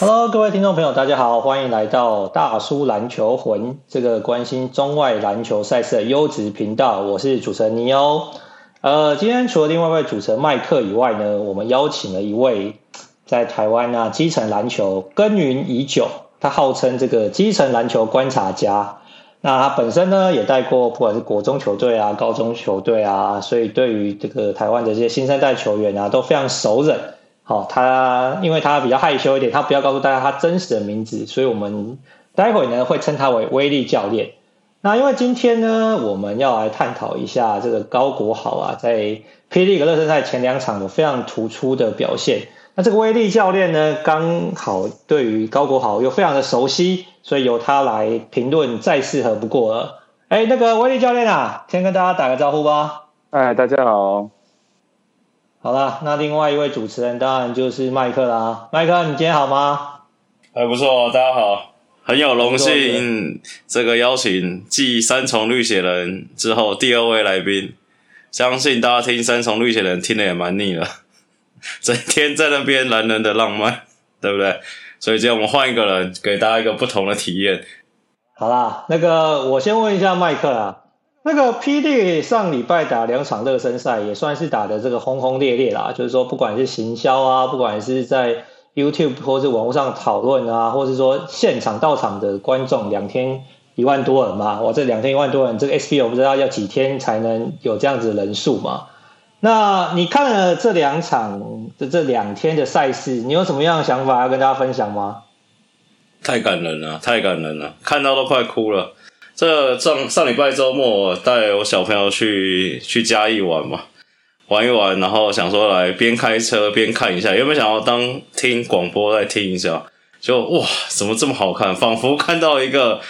Hello，各位听众朋友，大家好，欢迎来到大叔篮球魂这个关心中外篮球赛事的优质频道。我是主持人尼欧。呃，今天除了另外一位主持人麦克以外呢，我们邀请了一位在台湾啊基层篮球耕耘已久，他号称这个基层篮球观察家。那他本身呢也带过不管是国中球队啊、高中球队啊，所以对于这个台湾的这些新生代球员啊都非常熟稔。好，他因为他比较害羞一点，他不要告诉大家他真实的名字，所以我们待会呢会称他为威力教练。那因为今天呢我们要来探讨一下这个高国豪啊，在霹雳格热身赛前两场有非常突出的表现。那这个威力教练呢，刚好对于高国豪又非常的熟悉，所以由他来评论再适合不过了。哎，那个威力教练啊，先跟大家打个招呼吧。哎，大家好。好啦，那另外一位主持人当然就是麦克啦。麦克，你今天好吗？还不错，大家好，很有荣幸这个邀请继三重绿血人之后第二位来宾。相信大家听三重绿血人听的也蛮腻了。整天在那边男人的浪漫，对不对？所以今天我们换一个人，给大家一个不同的体验。好啦，那个我先问一下麦克啊，那个 PD 上礼拜打两场热身赛，也算是打的这个轰轰烈烈啦。就是说，不管是行销啊，不管是在 YouTube 或是网络上讨论啊，或是说现场到场的观众，两天一万多人嘛，我这两天一万多人，这个 SP 我不知道要几天才能有这样子的人数嘛？那你看了这两场的这两天的赛事，你有什么样的想法要跟大家分享吗？太感人了，太感人了，看到都快哭了。这上上礼拜周末，我带我小朋友去去嘉义玩嘛，玩一玩，然后想说来边开车边看一下，有没有想要当听广播再听一下？就哇，怎么这么好看？仿佛看到一个。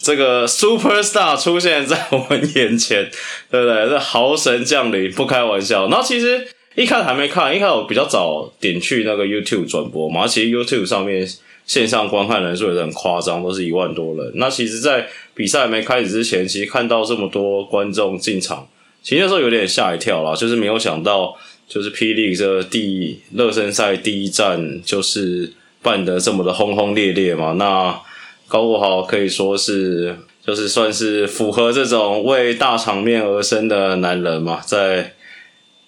这个 super star 出现在我们眼前，对不对？这豪神降临，不开玩笑。然后其实一开始还没看，一开始我比较早点去那个 YouTube 转播嘛。其实 YouTube 上面线上观看人数也是很夸张，都是一万多人。那其实，在比赛没开始之前，其实看到这么多观众进场，其实那时候有点吓一跳啦，就是没有想到，就是霹雳这第热身赛第一站就是办得这么的轰轰烈烈嘛。那高国豪可以说是，就是算是符合这种为大场面而生的男人嘛。在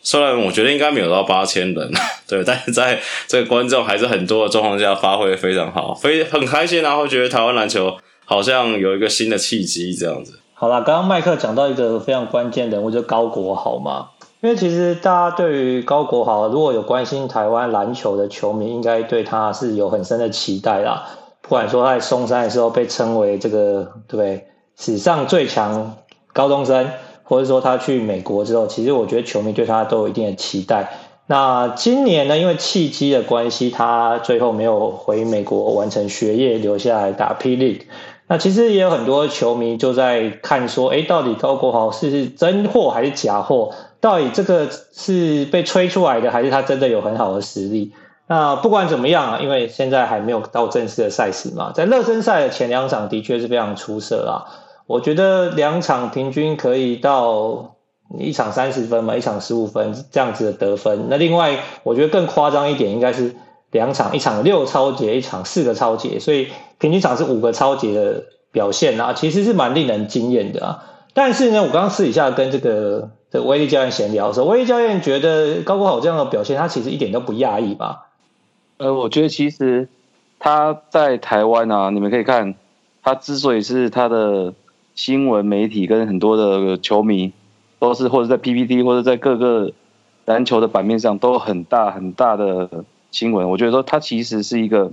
虽然我觉得应该没有到八千人，对，但是在这个观众还是很多的状况下，发挥非常好，非很开心，然后觉得台湾篮球好像有一个新的契机这样子。好啦，刚刚麦克讲到一个非常关键人物，就是高国豪嘛。因为其实大家对于高国豪如果有关心台湾篮球的球迷，应该对他是有很深的期待啦。不管说他在松山的时候被称为这个对史上最强高中生，或者说他去美国之后，其实我觉得球迷对他都有一定的期待。那今年呢，因为契机的关系，他最后没有回美国完成学业，留下来打霹雳。那其实也有很多球迷就在看说，哎，到底高国豪是真货还是假货？到底这个是被吹出来的，还是他真的有很好的实力？那不管怎么样啊，因为现在还没有到正式的赛事嘛，在热身赛的前两场的确是非常出色啦。我觉得两场平均可以到一场三十分嘛，一场十五分这样子的得分。那另外我觉得更夸张一点，应该是两场，一场六抄截，一场四个抄截，所以平均场是五个抄截的表现啊，其实是蛮令人惊艳的啊。但是呢，我刚刚私底下跟这个这威力教练闲聊的时候，威力教练觉得高国豪这样的表现，他其实一点都不讶异吧？呃，我觉得其实他在台湾啊，你们可以看，他之所以是他的新闻媒体跟很多的球迷都是或者在 PPT 或者在各个篮球的版面上都很大很大的新闻。我觉得说他其实是一个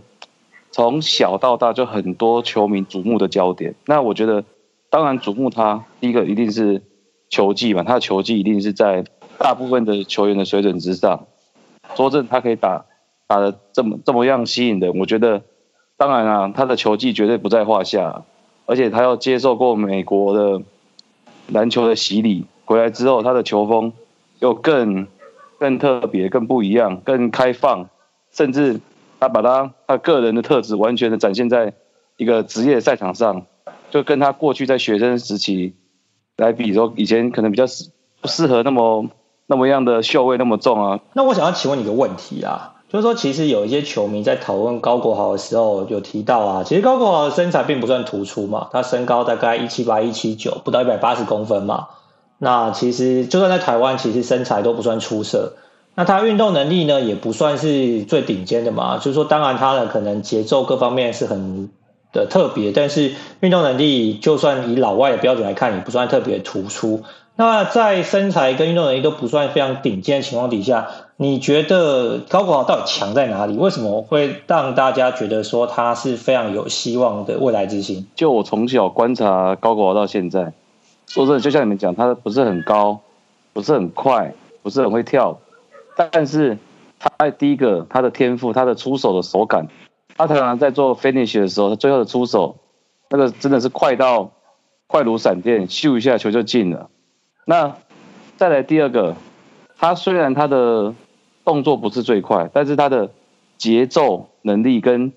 从小到大就很多球迷瞩目的焦点。那我觉得，当然瞩目他第一个一定是球技嘛，他的球技一定是在大部分的球员的水准之上。说真，他可以打。打得这么这么样吸引人，我觉得当然啊，他的球技绝对不在话下，而且他要接受过美国的篮球的洗礼，回来之后他的球风又更更特别、更不一样、更开放，甚至他把他他个人的特质完全的展现在一个职业赛场上，就跟他过去在学生时期来比说，以前可能比较适不适合那么那么样的秀味那么重啊。那我想要请问你一个问题啊。就是说，其实有一些球迷在讨论高国豪的时候有提到啊，其实高国豪的身材并不算突出嘛，他身高大概一七八一七九，不到一百八十公分嘛。那其实就算在台湾，其实身材都不算出色。那他运动能力呢，也不算是最顶尖的嘛。就是说，当然他呢可能节奏各方面是很的特别，但是运动能力就算以老外的标准来看，也不算特别突出。那在身材跟运动能力都不算非常顶尖的情况底下，你觉得高国豪到底强在哪里？为什么会让大家觉得说他是非常有希望的未来之星？就我从小观察高国豪到现在，说真的，就像你们讲，他不是很高，不是很快，不是很会跳，但是他第一个他的天赋，他的出手的手感，他常常在做 finish 的时候，他最后的出手，那个真的是快到快如闪电，咻一下球就进了。那再来第二个，他虽然他的动作不是最快，但是他的节奏能力跟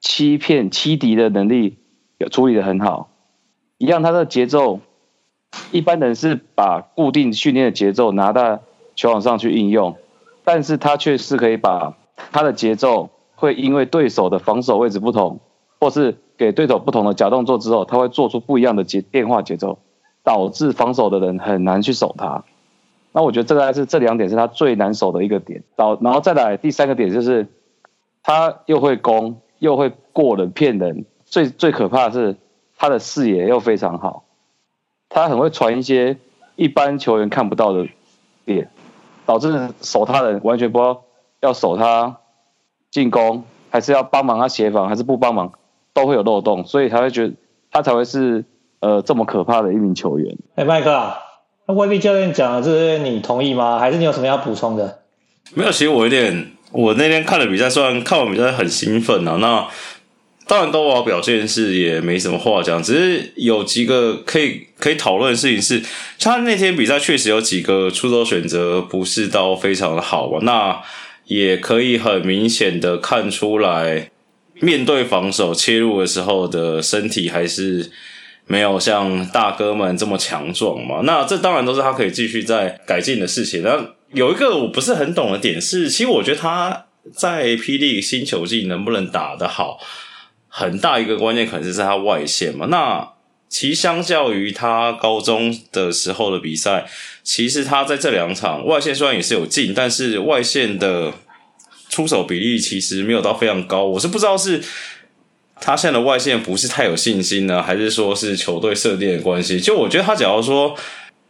欺骗欺敌的能力有处理得很好。一样，他的节奏，一般人是把固定训练的节奏拿到球场上去应用，但是他却是可以把他的节奏会因为对手的防守位置不同，或是给对手不同的假动作之后，他会做出不一样的节变化节奏。导致防守的人很难去守他，那我觉得这个还是这两点是他最难守的一个点。导然后再来第三个点就是，他又会攻又会过人骗人，最最可怕的是他的视野又非常好，他很会传一些一般球员看不到的点，导致守他的人完全不知道要守他进攻还是要帮忙他协防还是不帮忙都会有漏洞，所以他会觉得他才会是。呃，这么可怕的一名球员。哎，麦克啊，那威力教练讲的这些，你同意吗？还是你有什么要补充的？没有，其实我有点，我那天看了比赛，虽然看完比赛很兴奋啊。那当然，都我表现是也没什么话讲，只是有几个可以可以讨论的事情是，他那天比赛确实有几个出手选择不是到非常的好吧？那也可以很明显的看出来，面对防守切入的时候的身体还是。没有像大哥们这么强壮嘛？那这当然都是他可以继续在改进的事情。那有一个我不是很懂的点是，其实我觉得他在霹雳新球季能不能打得好，很大一个关键可能是在他外线嘛。那其实相较于他高中的时候的比赛，其实他在这两场外线虽然也是有进，但是外线的出手比例其实没有到非常高。我是不知道是。他现在的外线不是太有信心呢，还是说是球队设定的关系？就我觉得他假如说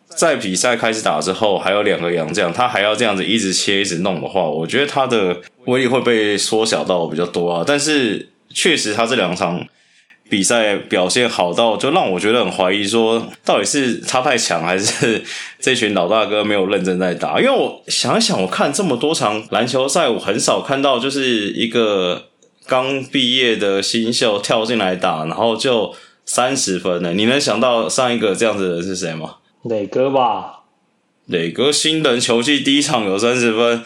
在比赛开始打之后，还有两个洋将，他还要这样子一直切一直弄的话，我觉得他的威力会被缩小到比较多啊。但是确实他这两场比赛表现好到，就让我觉得很怀疑说，到底是他太强，还是这群老大哥没有认真在打？因为我想想，我看这么多场篮球赛，我很少看到就是一个。刚毕业的新秀跳进来打，然后就三十分呢？你能想到上一个这样子的人是谁吗？磊哥吧。磊哥新人球季第一场有三十分。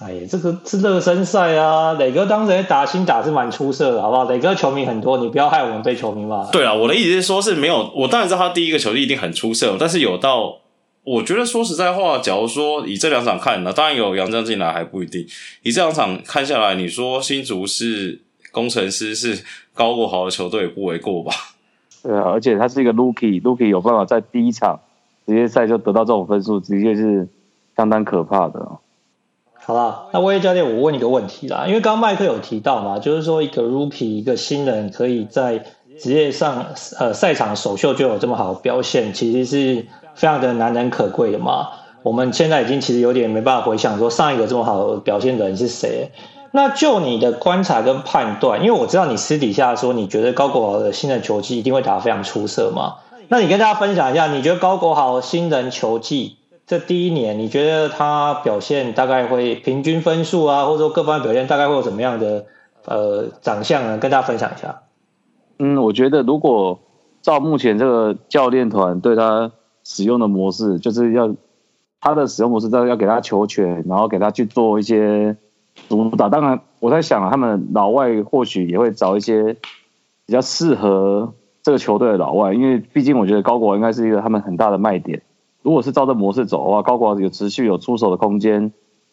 哎呀，这个是热身赛啊！磊哥当时打新打是蛮出色的，好不好？磊哥球迷很多，你不要害我们被球迷骂。对啊，我的意思是说，是没有。我当然知道他第一个球季一定很出色，但是有到。我觉得说实在话，假如说以这两场看，那当然有杨将进来还不一定。以这两场看下来，你说新竹是工程师是高过豪的球队也不为过吧？对啊，而且他是一个 Rookie，Rookie 有办法在第一场职业赛就得到这种分数，直接是相当可怕的。好啦，那威教练，我问你个问题啦，因为刚刚麦克有提到嘛，就是说一个 Rookie 一个新人可以在职业上呃赛场首秀就有这么好的表现，其实是。非常的难能可贵的嘛，我们现在已经其实有点没办法回想说上一个这么好表现的人是谁。那就你的观察跟判断，因为我知道你私底下说你觉得高国豪的新人球技一定会打得非常出色嘛，那你跟大家分享一下，你觉得高国豪新人球技这第一年，你觉得他表现大概会平均分数啊，或者说各方面表现大概会有怎么样的呃长相呢？跟大家分享一下。嗯，我觉得如果照目前这个教练团对他。使用的模式就是要他的使用模式，要要给他球权，然后给他去做一些主导。当然，我在想，他们老外或许也会找一些比较适合这个球队的老外，因为毕竟我觉得高国应该是一个他们很大的卖点。如果是照这模式走的话，高国有持续有出手的空间，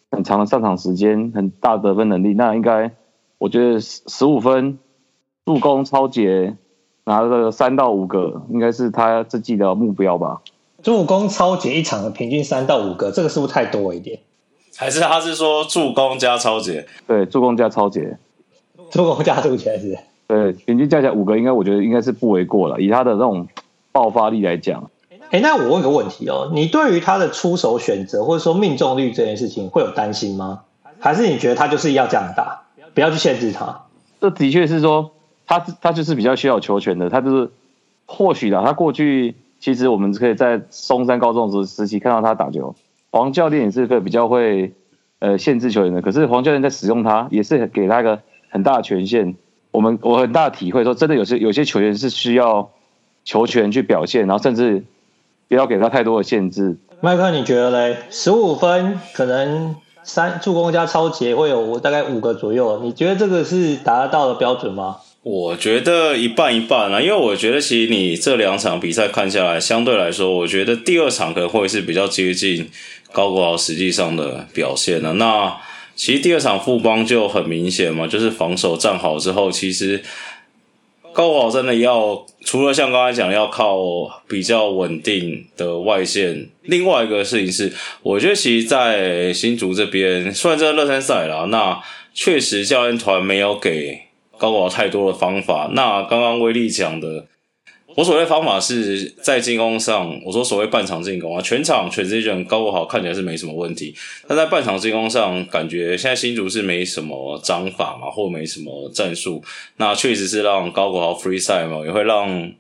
很长的上场时间，很大得分能力，那应该我觉得十五分助攻超杰拿个三到五个，应该是他这季的目标吧。助攻抄截一场的平均三到五个，这个是不是太多一点？还是他是说助攻加超节？对，助攻加超节，助攻加助截是？对，平均加起来五个，应该我觉得应该是不为过了。以他的那种爆发力来讲，哎，那我问个问题哦，你对于他的出手选择或者说命中率这件事情会有担心吗？还是你觉得他就是要这样打，不要去限制他？这的确是说他他就是比较需要球权的，他就是或许啦，他过去其实我们可以在松山高中时时期看到他打球。黄教练也是个比较会呃限制球员的，可是黄教练在使用他也是给他一个很大的权限。我们我很大的体会说，真的有些有些球员是需要球权去表现，然后甚至不要给他太多的限制。麦克，你觉得嘞？十五分可能三助攻加超节会有大概五个左右，你觉得这个是达到的标准吗？我觉得一半一半啊，因为我觉得其实你这两场比赛看下来，相对来说，我觉得第二场可能会是比较接近高国豪实际上的表现了。那其实第二场富邦就很明显嘛，就是防守站好之后，其实高国豪真的要除了像刚才讲要靠比较稳定的外线，另外一个事情是，我觉得其实，在新竹这边，虽然这个热身赛啦，那确实教练团没有给。高国豪太多的方法，那刚刚威力讲的，我所谓方法是在进攻上，我说所谓半场进攻啊，全场 transition 高国豪看起来是没什么问题，但在半场进攻上，感觉现在新竹是没什么章法嘛，或没什么战术，那确实是让高国豪 freestyle 嘛，也会让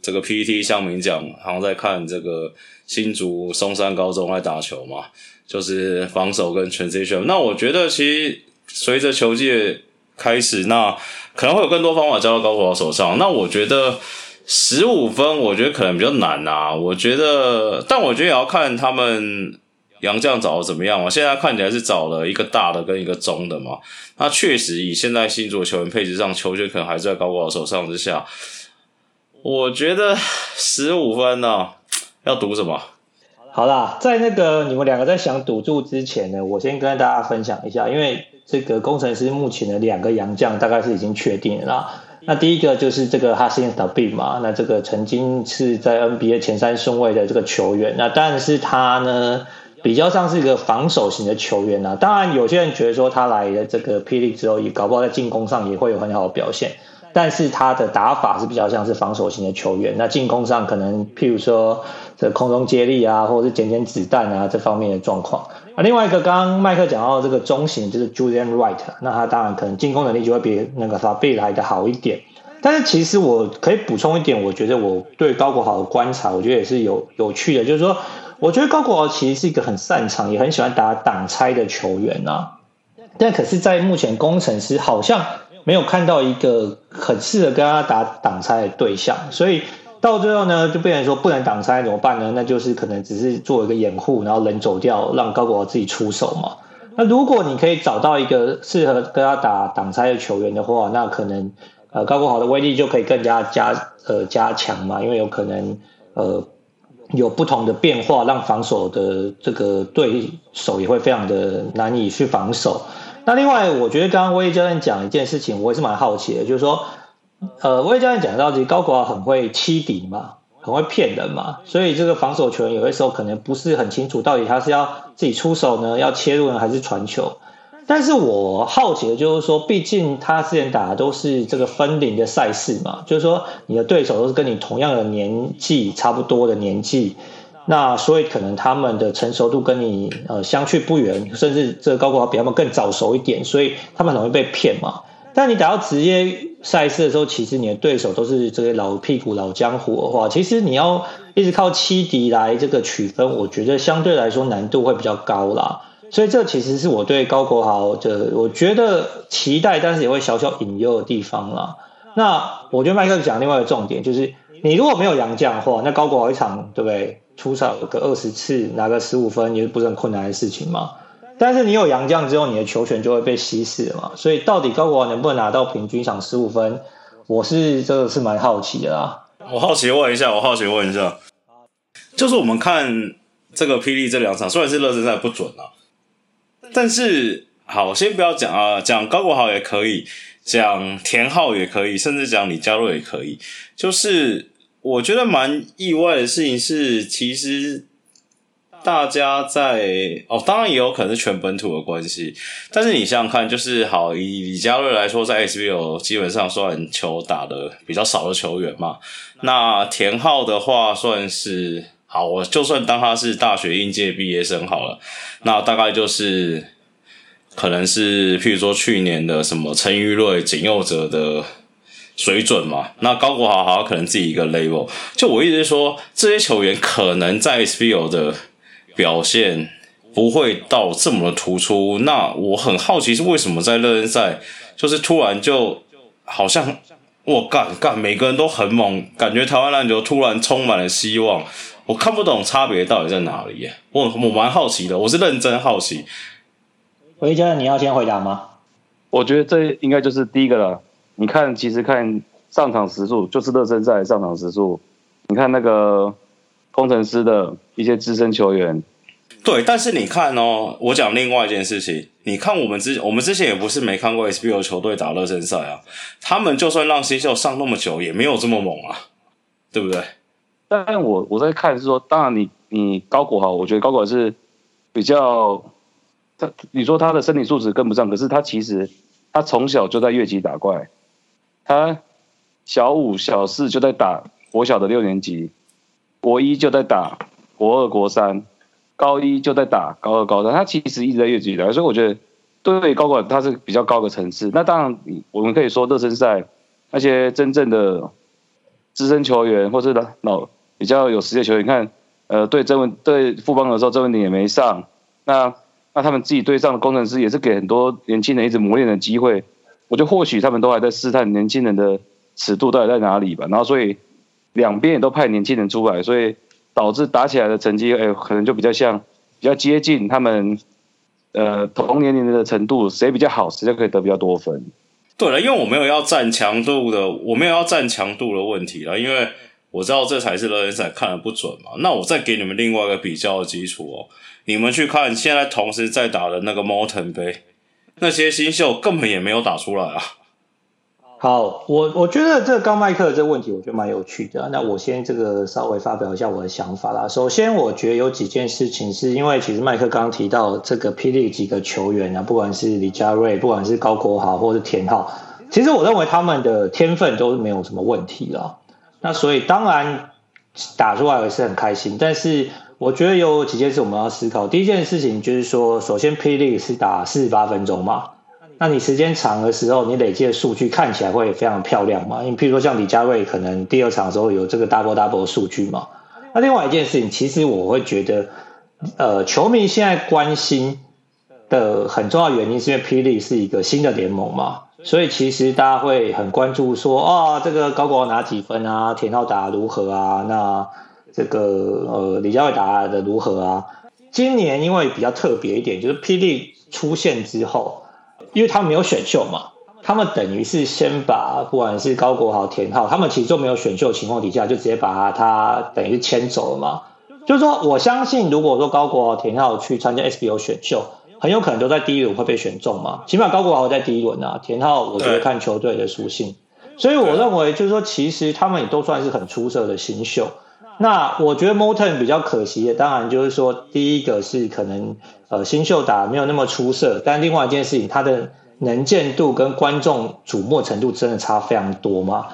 这个 PTT 向明讲，好像在看这个新竹松山高中在打球嘛，就是防守跟 transition，那我觉得其实随着球界开始，那可能会有更多方法交到高国豪手上。那我觉得十五分，我觉得可能比较难啊。我觉得，但我觉得也要看他们杨将找的怎么样嘛。现在看起来是找了一个大的跟一个中的嘛。那确实以现在新竹球员配置上，球权可能还是在高国豪手上之下。我觉得十五分呢、要赌什么？好啦，在那个你们两个在想赌注之前呢，我先跟大家分享一下，因为。这个工程师目前的两个洋将大概是已经确定了。那第一个就是这个哈辛达比嘛，那这个曾经是在 NBA 前三顺位的这个球员，那但是他呢比较像是一个防守型的球员啊。当然有些人觉得说他来了这个霹雳之后，也搞不好在进攻上也会有很好的表现，但是他的打法是比较像是防守型的球员。那进攻上可能譬如说这空中接力啊，或者是捡捡子弹啊这方面的状况。啊，另外一个刚刚麦克讲到这个中型就是 Julian Wright，那他当然可能进攻能力就会比那个法贝来的好一点。但是其实我可以补充一点，我觉得我对高国豪的观察，我觉得也是有有趣的，就是说，我觉得高国豪其实是一个很擅长也很喜欢打挡拆的球员啊。但可是，在目前工程师好像没有看到一个很适合跟他打挡拆的对象，所以。到最后呢，就变成说不能挡拆怎么办呢？那就是可能只是做一个掩护，然后人走掉，让高国豪自己出手嘛。那如果你可以找到一个适合跟他打挡拆的球员的话，那可能呃高国豪的威力就可以更加加呃加强嘛，因为有可能呃有不同的变化，让防守的这个对手也会非常的难以去防守。那另外，我觉得刚刚威教练讲一件事情，我也是蛮好奇的，就是说。呃，我也这样讲到，其实高国豪很会欺敌嘛，很会骗人嘛，所以这个防守球员有的时候可能不是很清楚，到底他是要自己出手呢，要切入呢，还是传球？但是我好奇的就是说，毕竟他之前打的都是这个分龄的赛事嘛，就是说你的对手都是跟你同样的年纪，差不多的年纪，那所以可能他们的成熟度跟你呃相去不远，甚至这个高国豪比他们更早熟一点，所以他们很容易被骗嘛。但你打到职业赛事的时候，其实你的对手都是这些老屁股、老江湖的话，其实你要一直靠欺敌来这个取分，我觉得相对来说难度会比较高啦。所以这其实是我对高国豪的，我觉得期待，但是也会小小引诱的地方啦。那我觉得麦克讲另外一个重点就是，你如果没有杨将的话，那高国豪一场对不对？出场个二十次拿个十五分，也不是很困难的事情嘛。但是你有洋将之后，你的球权就会被稀释了嘛。所以到底高国豪能不能拿到平均场十五分，我是真的是蛮好奇的啦。我好奇问一下，我好奇问一下，就是我们看这个霹雳这两场，虽然是热身赛不准啊，但是好，先不要讲啊，讲高国豪也可以，讲田浩也可以，甚至讲李佳瑞也可以。就是我觉得蛮意外的事情是，其实。大家在哦，当然也有可能是全本土的关系，但是你想想看，就是好以李佳瑞来说，在 SBL 基本上算球打的比较少的球员嘛。那田浩的话，算是好，我就算当他是大学应届毕业生好了，那大概就是可能是譬如说去年的什么陈玉瑞、井佑哲的水准嘛。那高国豪好像可能自己一个 level，就我意思是说，这些球员可能在 SBL 的。表现不会到这么的突出，那我很好奇是为什么在热身赛就是突然就好像我干干每个人都很猛，感觉台湾篮球突然充满了希望，我看不懂差别到底在哪里耶，我我蛮好奇的，我是认真好奇。维嘉，你要先回答吗？我觉得这应该就是第一个了。你看，其实看上场时数，就是热身赛上场时数，你看那个。工程师的一些资深球员，对，但是你看哦，我讲另外一件事情，你看我们之我们之前也不是没看过 SBL 球队打热身赛啊，他们就算让新秀上那么久，也没有这么猛啊，对不对？但我我在看是说，当然你你高国豪，我觉得高国豪是比较他，你说他的身体素质跟不上，可是他其实他从小就在越级打怪，他小五小四就在打国小的六年级。国一就在打国二、国三，高一就在打高二、高三。他其实一直在越级打，所以我觉得对高管他是比较高的层次。那当然，我们可以说热身赛那些真正的资深球员，或是老比较有实力的球员，你看，呃，对郑文对富邦的时候，郑文鼎也没上。那那他们自己队上的工程师也是给很多年轻人一直磨练的机会。我觉得或许他们都还在试探年轻人的尺度到底在哪里吧。然后所以。两边也都派年轻人出来，所以导致打起来的成绩，哎、可能就比较像，比较接近他们，呃，同年龄的程度，谁比较好，谁就可以得比较多分。对了，因为我没有要占强度的，我没有要占强度的问题了，因为我知道这才是热身赛看的不准嘛。那我再给你们另外一个比较的基础哦，你们去看现在同时在打的那个 Morton 杯，那些新秀根本也没有打出来啊。好，我我觉得这个刚麦克的这个问题，我觉得蛮有趣的。那我先这个稍微发表一下我的想法啦。首先，我觉得有几件事情是因为其实麦克刚刚提到这个霹雳几个球员啊，不管是李佳瑞，不管是高国豪或是田浩，其实我认为他们的天分都没有什么问题了。那所以当然打出来也是很开心，但是我觉得有几件事我们要思考。第一件事情就是说，首先霹雳是打四十八分钟嘛。那你时间长的时候，你累积的数据看起来会非常漂亮嘛？因为譬如说像李佳瑞，可能第二场的时候有这个 double double 的数据嘛。那另外一件事情，其实我会觉得，呃，球迷现在关心的很重要原因，是因为霹雳是一个新的联盟嘛，所以其实大家会很关注说，啊，这个高国豪拿几分啊，田浩打得如何啊？那这个呃李佳伟打的如何啊？今年因为比较特别一点，就是霹雳出现之后。因为他们没有选秀嘛，他们等于是先把不管是高国豪、田浩，他们其实都没有选秀的情况底下，就直接把他等于是签走了嘛。就是说，我相信如果说高国豪、田浩去参加 SBO 选秀，很有可能都在第一轮会被选中嘛。起码高国豪在第一轮啊，田浩我觉得看球队的属性，所以我认为就是说，其实他们也都算是很出色的新秀。那我觉得 Moton 比较可惜的，当然就是说，第一个是可能呃新秀打没有那么出色，但另外一件事情，他的能见度跟观众瞩目程度真的差非常多嘛。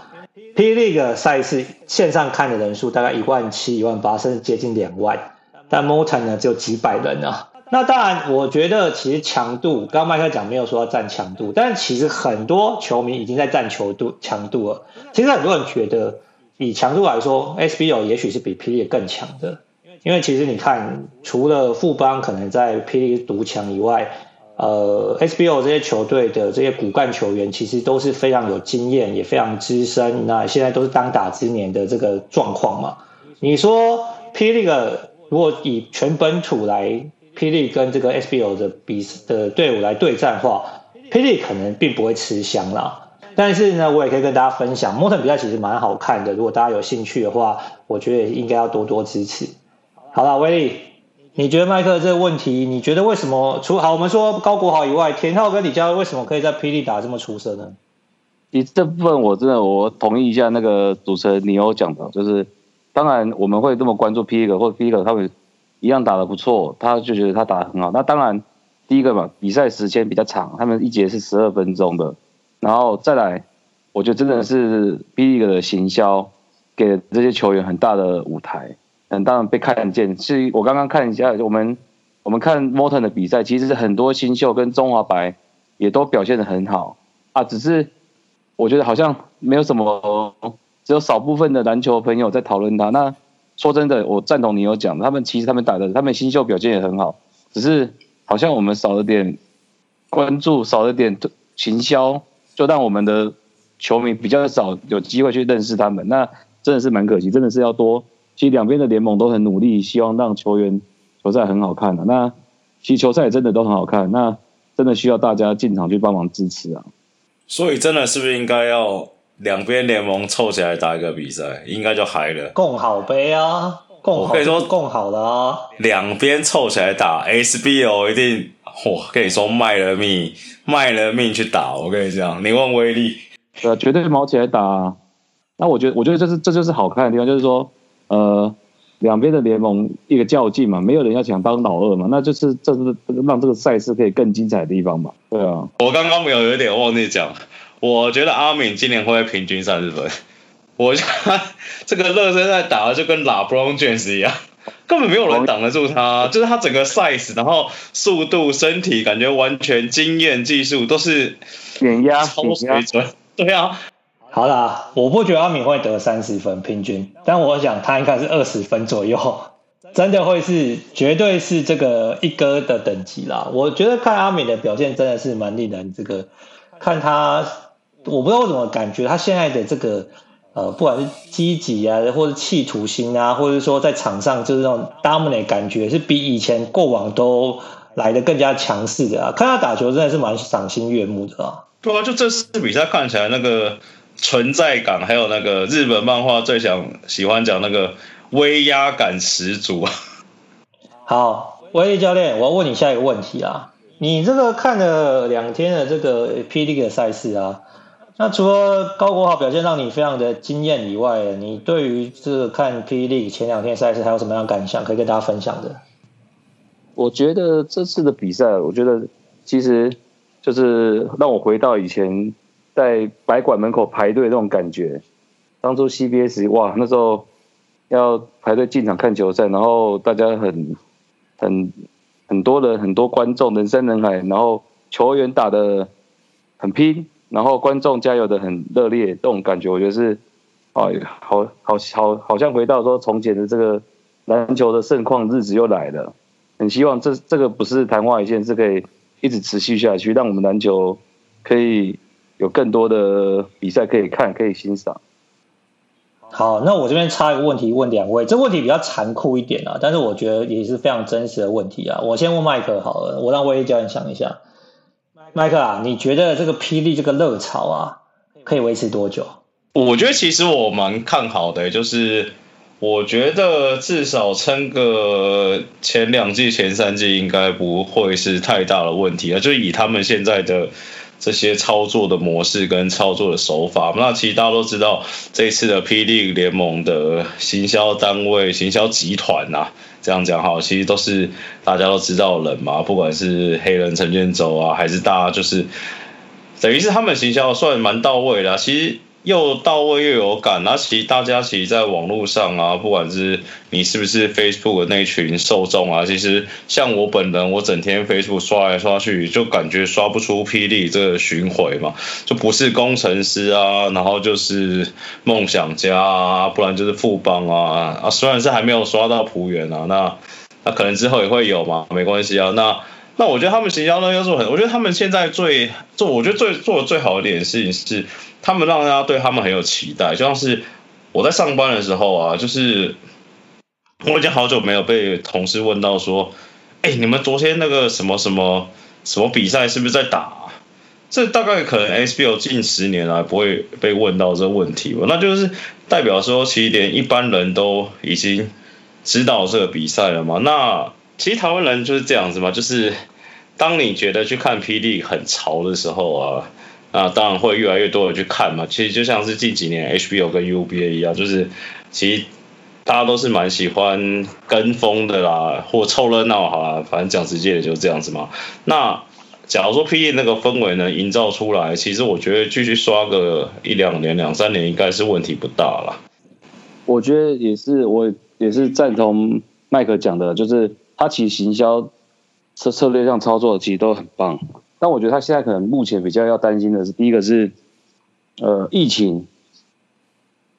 P. League 赛事线上看的人数大概一万七、一万八，甚至接近两万，但 Moton 呢只有几百人啊。那当然，我觉得其实强度，刚刚麦克讲没有说要占强度，但其实很多球迷已经在占球度强度了。其实很多人觉得。以强度来说，SBL 也许是比霹雳更强的，因为其实你看，除了富邦可能在霹雳独强以外，呃，SBL 这些球队的这些骨干球员其实都是非常有经验，也非常资深，那现在都是当打之年的这个状况嘛。你说霹雳如果以全本土来，霹雳跟这个 SBO 的比的队伍来对战的话，霹雳可能并不会吃香啦。但是呢，我也可以跟大家分享摩登比赛其实蛮好看的。如果大家有兴趣的话，我觉得也应该要多多支持。好了，威力，你觉得麦克这个问题，你觉得为什么除好我们说高国豪以外，田浩跟李佳为什么可以在霹雳打这么出色呢？你这部分我真的我同意一下那个主持人你有讲的，就是当然我们会这么关注霹雳或霹雳他们一样打得不错，他就觉得他打得很好。那当然第一个嘛，比赛时间比较长，他们一节是十二分钟的，然后再来，我觉得真的是 BIG 的行销给这些球员很大的舞台。很当然被看见，是我刚刚看一下，我们我们看 Morton 的比赛，其实很多新秀跟中华白也都表现得很好啊，只是我觉得好像没有什么，只有少部分的篮球朋友在讨论他。那说真的，我赞同你有讲，他们其实他们打的，他们新秀表现也很好，只是好像我们少了点关注，少了点行销，就让我们的球迷比较少有机会去认识他们。那真的是蛮可惜，真的是要多。其实两边的联盟都很努力，希望让球员球赛很好看的、啊。那其实球赛也真的都很好看，那真的需要大家进场去帮忙支持啊。所以真的是不是应该要两边联盟凑起来打一个比赛，应该就嗨了。共好杯啊，共好，可以说共好的啊。两边凑起来打 SBO 一定，我跟你说卖了命，卖了命去打。我跟你讲，你问威力，对啊，绝对毛起来打、啊。那我觉得，我觉得这是这就是好看的地方，就是说。呃，两边的联盟一个较劲嘛，没有人要想当老二嘛，那就是这是让这个赛事可以更精彩的地方嘛。对啊，我刚刚没有有点忘记讲，我觉得阿敏今年会平均三十分，我觉得这个热身赛打的就跟 LeBron James 一样，根本没有人挡得住他，就是他整个 size，然后速度、身体感觉完全经验、技术都是碾压超水准，对啊。好啦，我不觉得阿敏会得三十分平均，但我想他应该是二十分左右，真的会是绝对是这个一哥的等级啦。我觉得看阿敏的表现真的是蛮令人这个看他，我不知道为什么感觉他现在的这个呃，不管是积极啊，或者企图心啊，或者说在场上就是那种 dominate 感觉是比以前过往都来的更加强势的啊。看他打球真的是蛮赏心悦目的啊。对啊，就这次比赛看起来那个。存在感，还有那个日本漫画最想喜欢讲那个威压感十足啊。好，威力教练，我要问你下一个问题啊，你这个看了两天的这个 P D 的赛事啊，那除了高国豪表现让你非常的惊艳以外，你对于这个看霹雳前两天赛事还有什么样的感想可以跟大家分享的？我觉得这次的比赛，我觉得其实就是让我回到以前。在白馆门口排队那种感觉，当初 CBS 哇，那时候要排队进场看球赛，然后大家很很很多人，很多观众，人山人海，然后球员打的很拼，然后观众加油的很热烈，这种感觉我觉得是，哎，好好好，好像回到说从前的这个篮球的盛况日子又来了，很希望这这个不是昙花一现，是可以一直持续下去，让我们篮球可以。有更多的比赛可以看，可以欣赏。好，那我这边插一个问题问两位，这问题比较残酷一点啊，但是我觉得也是非常真实的问题啊。我先问麦克好了，我让威力教练想一下。麦克啊，你觉得这个霹雳这个热潮啊，可以维持多久？我觉得其实我蛮看好的，就是我觉得至少撑个前两季、前三季应该不会是太大的问题啊，就以他们现在的。这些操作的模式跟操作的手法，那其实大家都知道，这次的霹雳联盟的行销单位、行销集团呐，这样讲哈，其实都是大家都知道人嘛，不管是黑人陈建州啊，还是大家就是，等于是他们行销算蛮到位的，其实。又到位又有感，那其实大家其实在网络上啊，不管是你是不是 Facebook 的那群受众啊，其实像我本人，我整天 Facebook 刷来刷去，就感觉刷不出霹雳这个巡回嘛，就不是工程师啊，然后就是梦想家啊，不然就是富邦啊，啊，虽然是还没有刷到浦原啊，那那可能之后也会有嘛，没关系啊，那那我觉得他们行销呢，又是很，我觉得他们现在最做，我觉得最做的最好的一点事情是。他们让大家对他们很有期待，就像是我在上班的时候啊，就是我已经好久没有被同事问到说，哎，你们昨天那个什么什么什么比赛是不是在打啊？这大概可能 s b o 近十年来不会被问到这个问题吧？那就是代表说，其实连一般人都已经知道这个比赛了嘛？那其实台湾人就是这样子嘛，就是当你觉得去看 PD 很潮的时候啊，啊，当然会越来越多人去看嘛。其实就像是近几年 HBO 跟 UBA 一样，就是其实大家都是蛮喜欢跟风的啦，或凑热闹好啦，反正讲直接也就这样子嘛。那假如说 PD 那个氛围能营造出来，其实我觉得继续刷个一两年、两三年应该是问题不大啦。我觉得也是，我也是赞同麦克讲的，就是。他其实行销策策略上操作其实都很棒，但我觉得他现在可能目前比较要担心的是，第一个是呃疫情，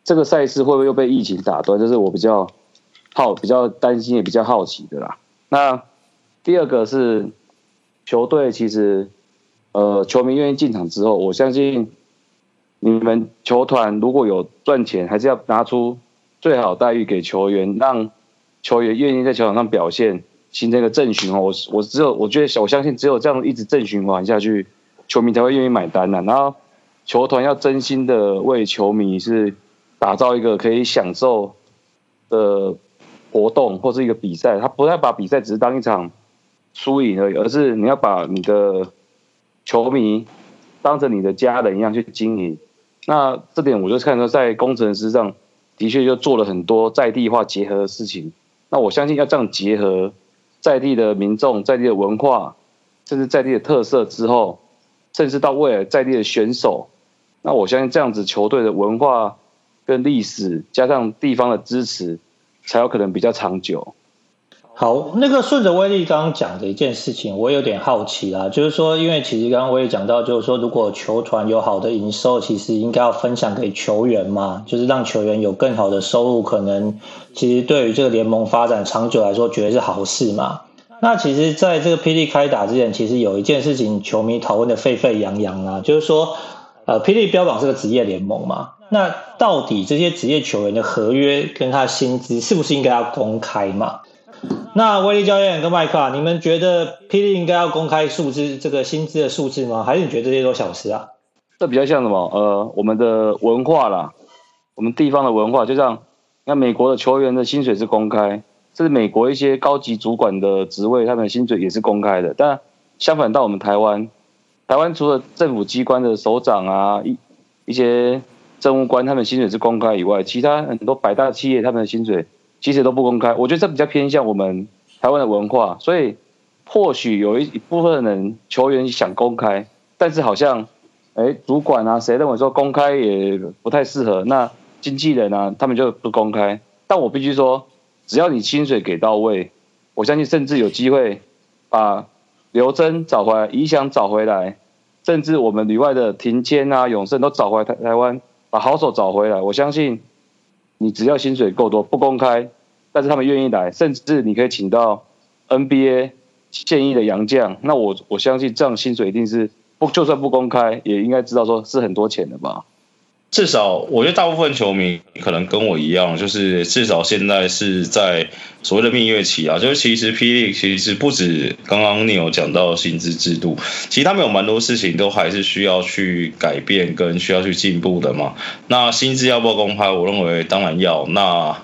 这个赛事会不会又被疫情打断？这是我比较好比较担心也比较好奇的啦。那第二个是球队其实呃球迷愿意进场之后，我相信你们球团如果有赚钱，还是要拿出最好待遇给球员，让。球员愿意在球场上表现，形成一个正循环。我我只有我觉得我相信只有这样一直正循环下去，球迷才会愿意买单呐、啊。然后球团要真心的为球迷是打造一个可以享受的活动或是一个比赛，他不要把比赛只是当一场输赢而已，而是你要把你的球迷当成你的家人一样去经营。那这点我就看到在工程师上的确就做了很多在地化结合的事情。那我相信要这样结合在地的民众、在地的文化，甚至在地的特色之后，甚至到未来在地的选手，那我相信这样子球队的文化跟历史加上地方的支持，才有可能比较长久。好，那个顺着威力刚刚讲的一件事情，我有点好奇啦，就是说，因为其实刚刚我也讲到，就是说，如果球团有好的营收，其实应该要分享给球员嘛，就是让球员有更好的收入，可能其实对于这个联盟发展长久来说，绝对是好事嘛。那其实，在这个霹雳开打之前，其实有一件事情，球迷讨论的沸沸扬扬啊，就是说，呃，霹雳标榜是个职业联盟嘛，那到底这些职业球员的合约跟他薪资，是不是应该要公开嘛？那威力教练跟麦克啊，你们觉得霹雳应该要公开数字，这个薪资的数字吗？还是你觉得这些都小事啊？这比较像什么？呃，我们的文化啦，我们地方的文化，就像那美国的球员的薪水是公开，这是美国一些高级主管的职位，他们的薪水也是公开的。但相反到我们台湾，台湾除了政府机关的首长啊，一一些政务官他们薪水是公开以外，其他很多百大企业他们的薪水。其实都不公开，我觉得这比较偏向我们台湾的文化，所以或许有一一部分人球员想公开，但是好像，哎，主管啊，谁认为说公开也不太适合，那经纪人啊，他们就不公开。但我必须说，只要你薪水给到位，我相信甚至有机会把刘铮找回来，怡翔找回来，甚至我们旅外的庭谦啊、永胜都找回来台台湾，把好手找回来，我相信。你只要薪水够多，不公开，但是他们愿意来，甚至你可以请到 NBA 现役的洋将，那我我相信这样薪水一定是不，就算不公开，也应该知道说是很多钱的吧。至少我觉得大部分球迷可能跟我一样，就是至少现在是在所谓的蜜月期啊。就是其实霹雳其实不止刚刚你有讲到薪资制度，其实他们有蛮多事情都还是需要去改变跟需要去进步的嘛。那薪资要不要公开？我认为当然要。那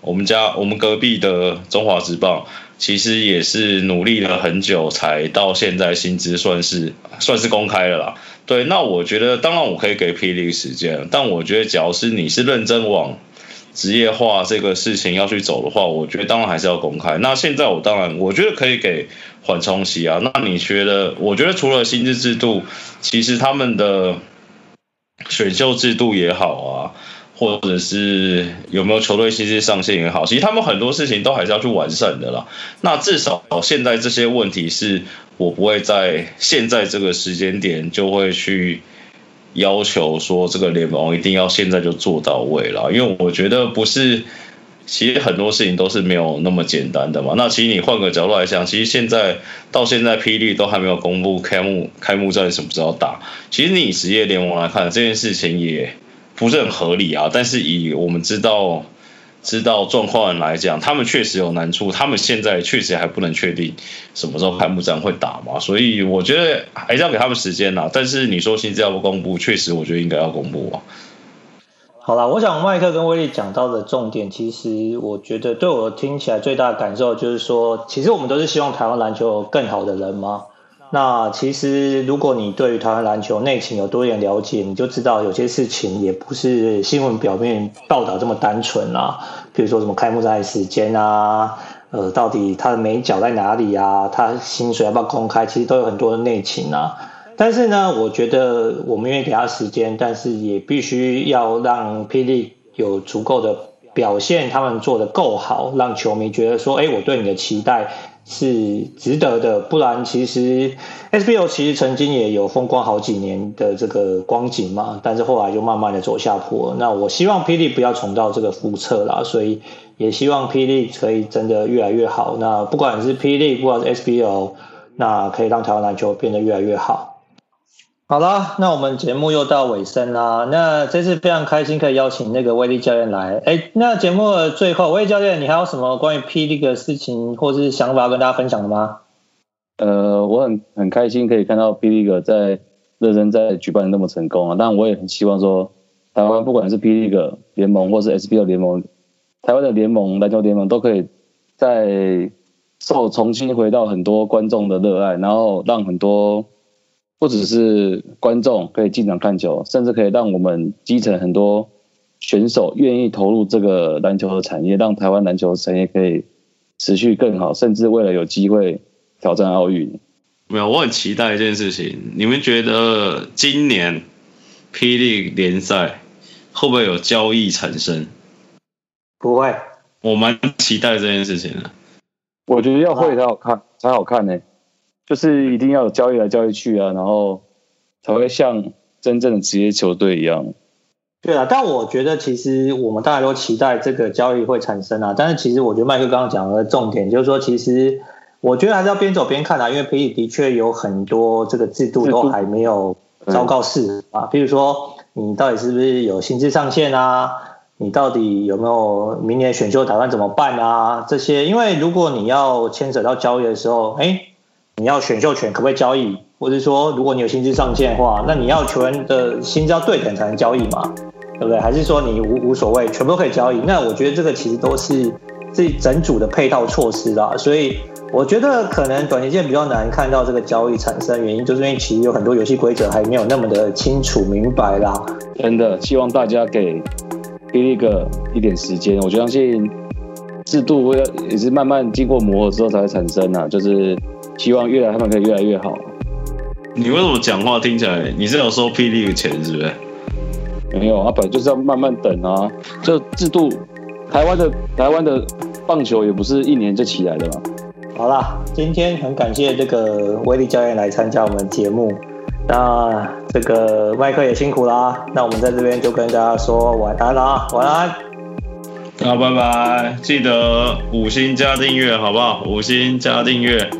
我们家我们隔壁的中华职棒，其实也是努力了很久才到现在薪资算是算是公开了啦。对，那我觉得当然我可以给霹雳时间，但我觉得，只要是你是认真往职业化这个事情要去走的话，我觉得当然还是要公开。那现在我当然我觉得可以给缓冲期啊。那你觉得？我觉得除了薪资制度，其实他们的选秀制度也好啊。或者是有没有球队薪资上限也好，其实他们很多事情都还是要去完善的啦。那至少现在这些问题是我不会在现在这个时间点就会去要求说这个联盟一定要现在就做到位了，因为我觉得不是，其实很多事情都是没有那么简单的嘛。那其实你换个角度来讲，其实现在到现在霹雳都还没有公布开幕开幕战什么时候打，其实你职业联盟来看这件事情也。不是很合理啊，但是以我们知道知道状况来讲，他们确实有难处，他们现在确实还不能确定什么时候开幕战会打嘛，所以我觉得还是要给他们时间啦。但是你说薪资要不公布，确实我觉得应该要公布啊。好啦，我想麦克跟威利讲到的重点，其实我觉得对我听起来最大的感受就是说，其实我们都是希望台湾篮球有更好的人吗。那其实如果你对于台湾篮球内情有多一点了解，你就知道有些事情也不是新闻表面报道这么单纯啦。比如说什么开幕赛时间啊，呃，到底他的美角在哪里啊？他薪水要不要公开？其实都有很多的内情啊。但是呢，我觉得我们愿意给他时间，但是也必须要让霹雳有足够的表现，他们做得够好，让球迷觉得说，哎，我对你的期待是值得的。不然，其实 S B O 其实曾经也有风光好几年的这个光景嘛，但是后来就慢慢的走下坡。那我希望霹雳不要重蹈这个覆辙啦，所以也希望霹雳可以真的越来越好。那不管是霹雳，不管是 S B O，那可以让台湾篮球变得越来越好。好啦，那我们节目又到尾声啦。那这次非常开心可以邀请那个威利教练来。哎，那节目的最后，威利教练，你还有什么关于霹雳的事情或是想法要跟大家分享的吗？呃，我很很开心可以看到霹雳在热身在举办那么成功啊。当然，我也很希望说，台湾不管是霹雳联盟或是 SBL 联盟，台湾的联盟篮球联盟都可以再受重新回到很多观众的热爱，然后让很多。不只是观众可以进场看球，甚至可以让我们基层很多选手愿意投入这个篮球的产业，让台湾篮球产业可以持续更好，甚至为了有机会挑战奥运。没有，我很期待一件事情。你们觉得今年霹雳联赛会不会有交易产生？不会，我蛮期待这件事情的。我觉得要会才好看，才好看呢。就是一定要有交易来交易去啊，然后才会像真正的职业球队一样。对啊，但我觉得其实我们大家都期待这个交易会产生啊。但是其实我觉得麦克刚刚讲的重点就是说，其实我觉得还是要边走边看啊，因为霹雳的确有很多这个制度都还没有昭告事实啊。比如说你到底是不是有薪资上限啊？你到底有没有明年选秀打算怎么办啊？这些，因为如果你要牵扯到交易的时候，哎。你要选秀权可不可以交易？或者说，如果你有薪资上限的话，那你要球员的薪资要对等才能交易嘛？对不对？还是说你无无所谓，全部都可以交易？那我觉得这个其实都是这整组的配套措施啦。所以我觉得可能短期间比较难看到这个交易产生，原因就是因为其实有很多游戏规则还没有那么的清楚明白啦。真的，希望大家给霹雳个一点时间，我相信制度要也是慢慢经过磨合之后才会产生啊，就是。希望越来他们可以越来越好。你为什么讲话听起来你是有收霹雳的钱是不是？没有啊，本来就是要慢慢等啊。这制度，台湾的台湾的棒球也不是一年就起来的嘛。好啦，今天很感谢这个威力教练来参加我们节目。那这个麦克也辛苦啦。那我们在这边就跟大家说晚安啦，晚安。那，拜拜，记得五星加订阅好不好？五星加订阅。